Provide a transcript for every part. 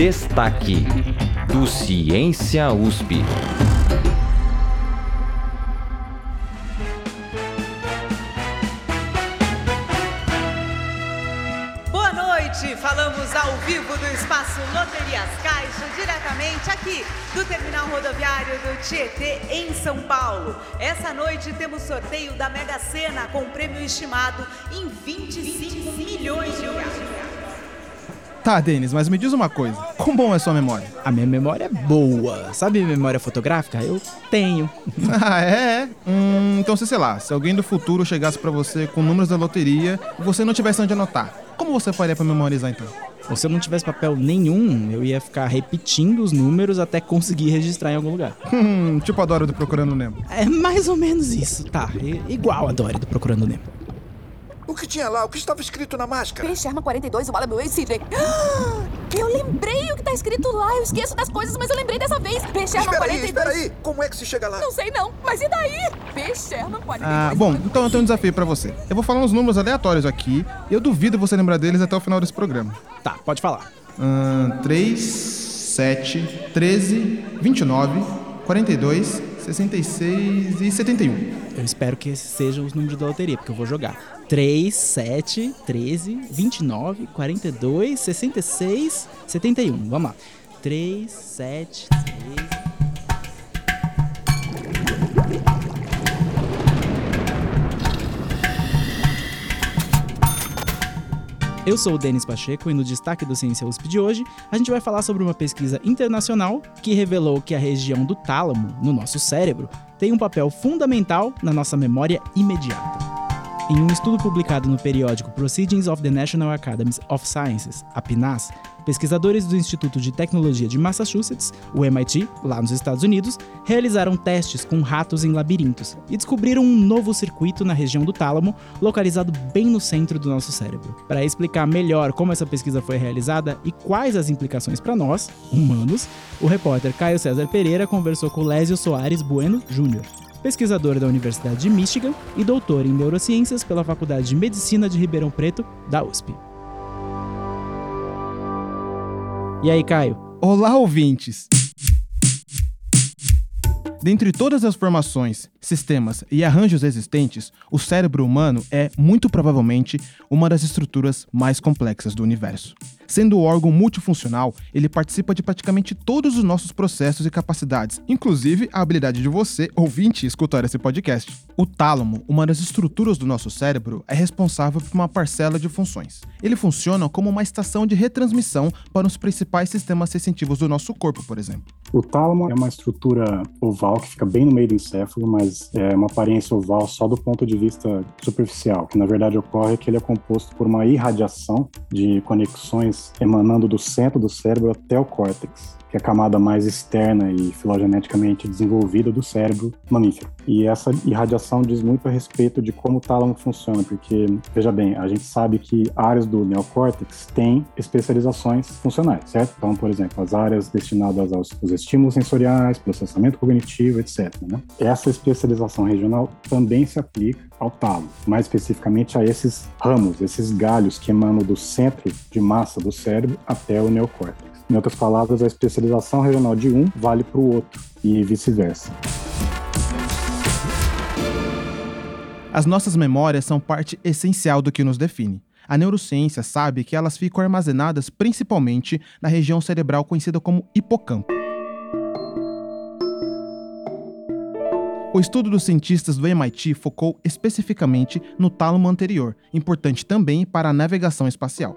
Destaque do Ciência USP. Boa noite, falamos ao vivo do Espaço Loterias Caixa, diretamente aqui do Terminal Rodoviário do Tietê, em São Paulo. Essa noite temos sorteio da Mega Sena com prêmio estimado em 25 milhões de reais. Tá, Denis, mas me diz uma coisa. Quão bom é sua memória? A minha memória é boa. Sabe memória fotográfica? Eu tenho. ah, é? Hum, então, se sei lá, se alguém do futuro chegasse para você com números da loteria e você não tivesse onde anotar, como você faria para memorizar então? Ou se eu não tivesse papel nenhum, eu ia ficar repetindo os números até conseguir registrar em algum lugar. Hum, tipo a Dora do Procurando Nemo. É mais ou menos isso, tá. Igual a Dora do Procurando Nemo. O que tinha lá? O que estava escrito na máscara? P. Sherman 42, o Alamo Sidney. Eu lembrei o que está escrito lá. Eu esqueço das coisas, mas eu lembrei dessa vez. P. Sherman espera 42. Aí, espera aí. Como é que se chega lá? Não sei não. Mas e daí? P. Sherman 42. Ah, bom, então eu tenho um desafio para você. Eu vou falar uns números aleatórios aqui e eu duvido você lembrar deles até o final desse programa. Tá, pode falar. Hum, 3, 7, 13, 29, 42, 66 e 71. Eu espero que esses sejam os números da loteria, porque eu vou jogar. 3, 7, 13, 29, 42, 66, 71. Vamos lá. 3, 7, 13. Eu sou o Denis Pacheco e no destaque do Ciência USP de hoje, a gente vai falar sobre uma pesquisa internacional que revelou que a região do tálamo, no nosso cérebro, tem um papel fundamental na nossa memória imediata. Em um estudo publicado no periódico Proceedings of the National Academies of Sciences, a PNAS, pesquisadores do Instituto de Tecnologia de Massachusetts, o MIT, lá nos Estados Unidos, realizaram testes com ratos em labirintos e descobriram um novo circuito na região do tálamo, localizado bem no centro do nosso cérebro. Para explicar melhor como essa pesquisa foi realizada e quais as implicações para nós, humanos, o repórter Caio César Pereira conversou com Lésio Soares Bueno Jr., pesquisador da Universidade de Michigan e doutor em neurociências pela Faculdade de Medicina de Ribeirão Preto, da USP. E aí, Caio? Olá, ouvintes! Dentre todas as formações, sistemas e arranjos existentes, o cérebro humano é, muito provavelmente, uma das estruturas mais complexas do universo. Sendo órgão multifuncional, ele participa de praticamente todos os nossos processos e capacidades, inclusive a habilidade de você, ouvinte, escutar esse podcast. O tálamo, uma das estruturas do nosso cérebro, é responsável por uma parcela de funções. Ele funciona como uma estação de retransmissão para os principais sistemas sensitivos do nosso corpo, por exemplo. O tálamo é uma estrutura oval que fica bem no meio do encéfalo, mas é uma aparência oval só do ponto de vista superficial, que na verdade ocorre que ele é composto por uma irradiação de conexões emanando do centro do cérebro até o córtex que é a camada mais externa e filogeneticamente desenvolvida do cérebro mamífero. E essa irradiação diz muito a respeito de como o tálamo funciona, porque, veja bem, a gente sabe que áreas do neocórtex têm especializações funcionais, certo? Então, por exemplo, as áreas destinadas aos, aos estímulos sensoriais, processamento cognitivo, etc. Né? Essa especialização regional também se aplica ao tálamo, mais especificamente a esses ramos, esses galhos que emanam do centro de massa do cérebro até o neocórtex. Em outras palavras, a especialização regional de um vale para o outro e vice-versa. As nossas memórias são parte essencial do que nos define. A neurociência sabe que elas ficam armazenadas principalmente na região cerebral conhecida como hipocampo. O estudo dos cientistas do MIT focou especificamente no tálamo anterior, importante também para a navegação espacial.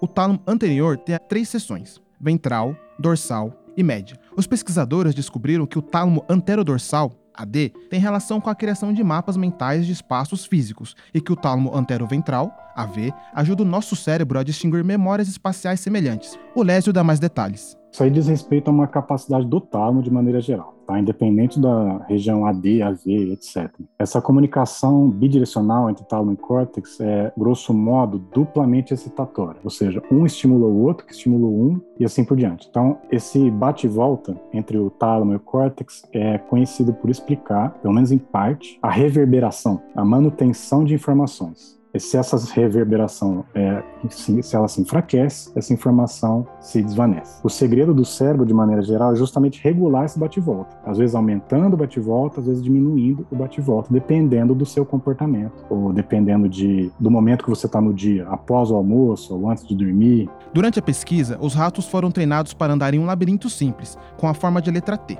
O tálamo anterior tem três seções: ventral, dorsal e média. Os pesquisadores descobriram que o tálamo anterodorsal AD, tem relação com a criação de mapas mentais de espaços físicos e que o tálamo anteroventral, AV, ajuda o nosso cérebro a distinguir memórias espaciais semelhantes. O Lésio dá mais detalhes. Isso aí diz respeito a uma capacidade do tálamo de maneira geral, tá? independente da região AD, AV, etc. Essa comunicação bidirecional entre tálamo e córtex é, grosso modo, duplamente excitatória, ou seja, um estimula o outro, que estimula um, e assim por diante. Então, esse bate e volta entre o tálamo e o córtex é conhecido por explicar, pelo menos em parte, a reverberação, a manutenção de informações. Se essa reverberação é, se, se ela se enfraquece, essa informação se desvanece. O segredo do cérebro, de maneira geral, é justamente regular esse bate-volta. Às vezes aumentando o bate-volta, às vezes diminuindo o bate-volta, dependendo do seu comportamento, ou dependendo de, do momento que você está no dia, após o almoço ou antes de dormir. Durante a pesquisa, os ratos foram treinados para andar em um labirinto simples, com a forma de letra T.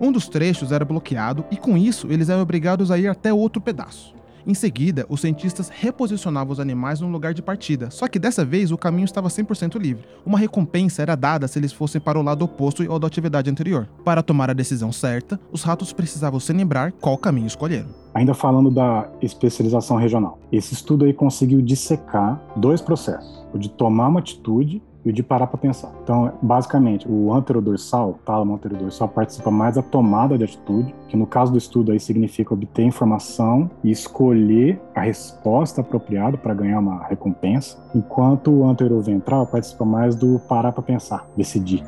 Um dos trechos era bloqueado e, com isso, eles eram obrigados a ir até outro pedaço. Em seguida, os cientistas reposicionavam os animais no lugar de partida, só que dessa vez o caminho estava 100% livre. Uma recompensa era dada se eles fossem para o lado oposto ou da atividade anterior. Para tomar a decisão certa, os ratos precisavam se lembrar qual caminho escolheram. Ainda falando da especialização regional, esse estudo aí conseguiu dissecar dois processos: o de tomar uma atitude e o de parar para pensar. Então, basicamente, o anterodorsal, tálamo anterodorsal, participa mais da tomada de atitude, que no caso do estudo aí significa obter informação e escolher a resposta apropriada para ganhar uma recompensa, enquanto o anteroventral participa mais do parar para pensar, decidir.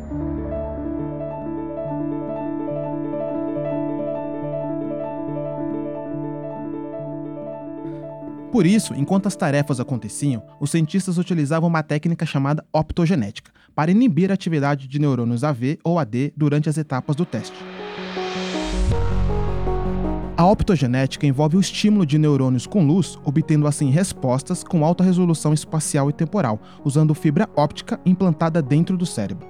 Por isso, enquanto as tarefas aconteciam, os cientistas utilizavam uma técnica chamada optogenética para inibir a atividade de neurônios AV ou AD durante as etapas do teste. A optogenética envolve o estímulo de neurônios com luz, obtendo assim respostas com alta resolução espacial e temporal, usando fibra óptica implantada dentro do cérebro.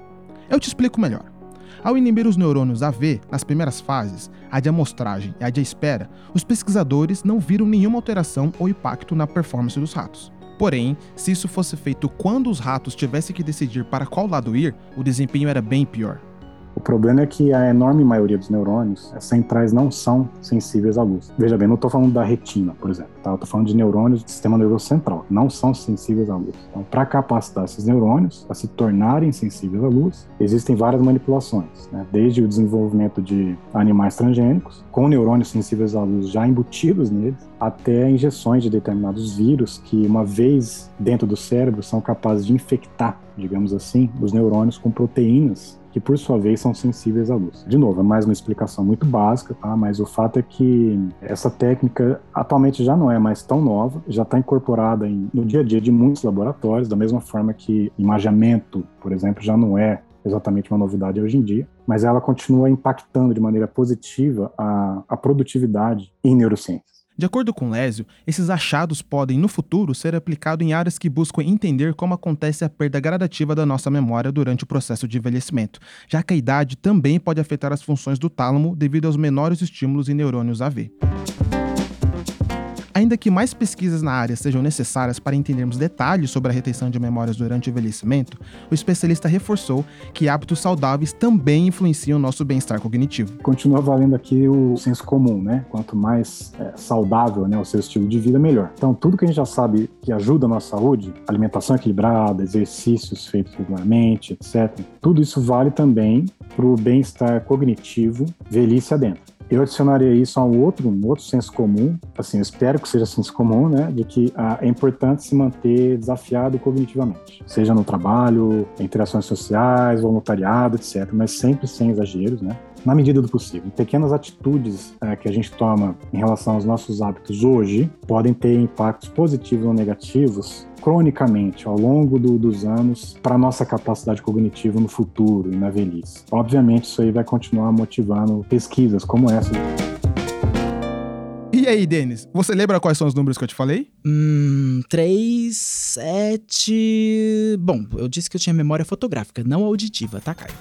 Eu te explico melhor. Ao inibir os neurônios AV nas primeiras fases, a de amostragem e a de espera, os pesquisadores não viram nenhuma alteração ou impacto na performance dos ratos. Porém, se isso fosse feito quando os ratos tivessem que decidir para qual lado ir, o desempenho era bem pior. O problema é que a enorme maioria dos neurônios centrais não são sensíveis à luz. Veja bem, não estou falando da retina, por exemplo, tá? estou falando de neurônios do sistema nervoso central, não são sensíveis à luz. Então, para capacitar esses neurônios a se tornarem sensíveis à luz, existem várias manipulações, né? desde o desenvolvimento de animais transgênicos, com neurônios sensíveis à luz já embutidos neles, até injeções de determinados vírus que, uma vez dentro do cérebro, são capazes de infectar, digamos assim, os neurônios com proteínas que por sua vez são sensíveis à luz. De novo, é mais uma explicação muito básica, tá? mas o fato é que essa técnica atualmente já não é mais tão nova, já está incorporada em, no dia a dia de muitos laboratórios, da mesma forma que imageamento, por exemplo, já não é exatamente uma novidade hoje em dia, mas ela continua impactando de maneira positiva a, a produtividade em neurociências. De acordo com Lésio, esses achados podem, no futuro, ser aplicados em áreas que buscam entender como acontece a perda gradativa da nossa memória durante o processo de envelhecimento, já que a idade também pode afetar as funções do tálamo devido aos menores estímulos em neurônios AV. Ainda que mais pesquisas na área sejam necessárias para entendermos detalhes sobre a retenção de memórias durante o envelhecimento, o especialista reforçou que hábitos saudáveis também influenciam o nosso bem-estar cognitivo. Continua valendo aqui o senso comum, né? Quanto mais é, saudável né, o seu estilo de vida, melhor. Então, tudo que a gente já sabe que ajuda a nossa saúde, alimentação equilibrada, exercícios feitos regularmente, etc., tudo isso vale também para o bem-estar cognitivo velhice adentro. Eu adicionaria isso a um outro, um outro senso comum, assim, eu espero que seja senso comum, né, de que ah, é importante se manter desafiado cognitivamente, seja no trabalho, interações sociais, voluntariado, etc., mas sempre sem exageros, né, na medida do possível. Pequenas atitudes é, que a gente toma em relação aos nossos hábitos hoje podem ter impactos positivos ou negativos cronicamente ao longo do, dos anos para nossa capacidade cognitiva no futuro e na velhice. Obviamente, isso aí vai continuar motivando pesquisas como essa. E aí, Denis, você lembra quais são os números que eu te falei? Hum, 3, 7. Bom, eu disse que eu tinha memória fotográfica, não auditiva, tá, Caio?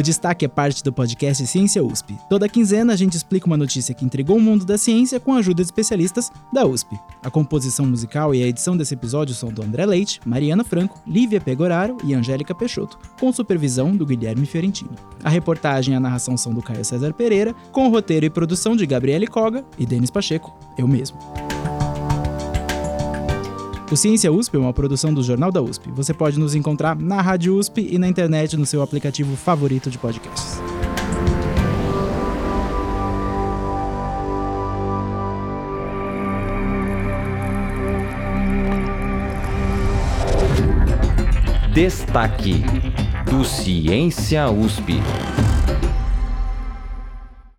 O destaque é parte do podcast Ciência USP. Toda quinzena a gente explica uma notícia que intrigou o mundo da ciência com a ajuda de especialistas da USP. A composição musical e a edição desse episódio são do André Leite, Mariana Franco, Lívia Pegoraro e Angélica Peixoto, com supervisão do Guilherme Fiorentino. A reportagem e a narração são do Caio César Pereira, com roteiro e produção de Gabriele Coga e Denis Pacheco, eu mesmo. O Ciência USP é uma produção do Jornal da USP. Você pode nos encontrar na Rádio USP e na internet no seu aplicativo favorito de podcasts. Destaque do Ciência USP.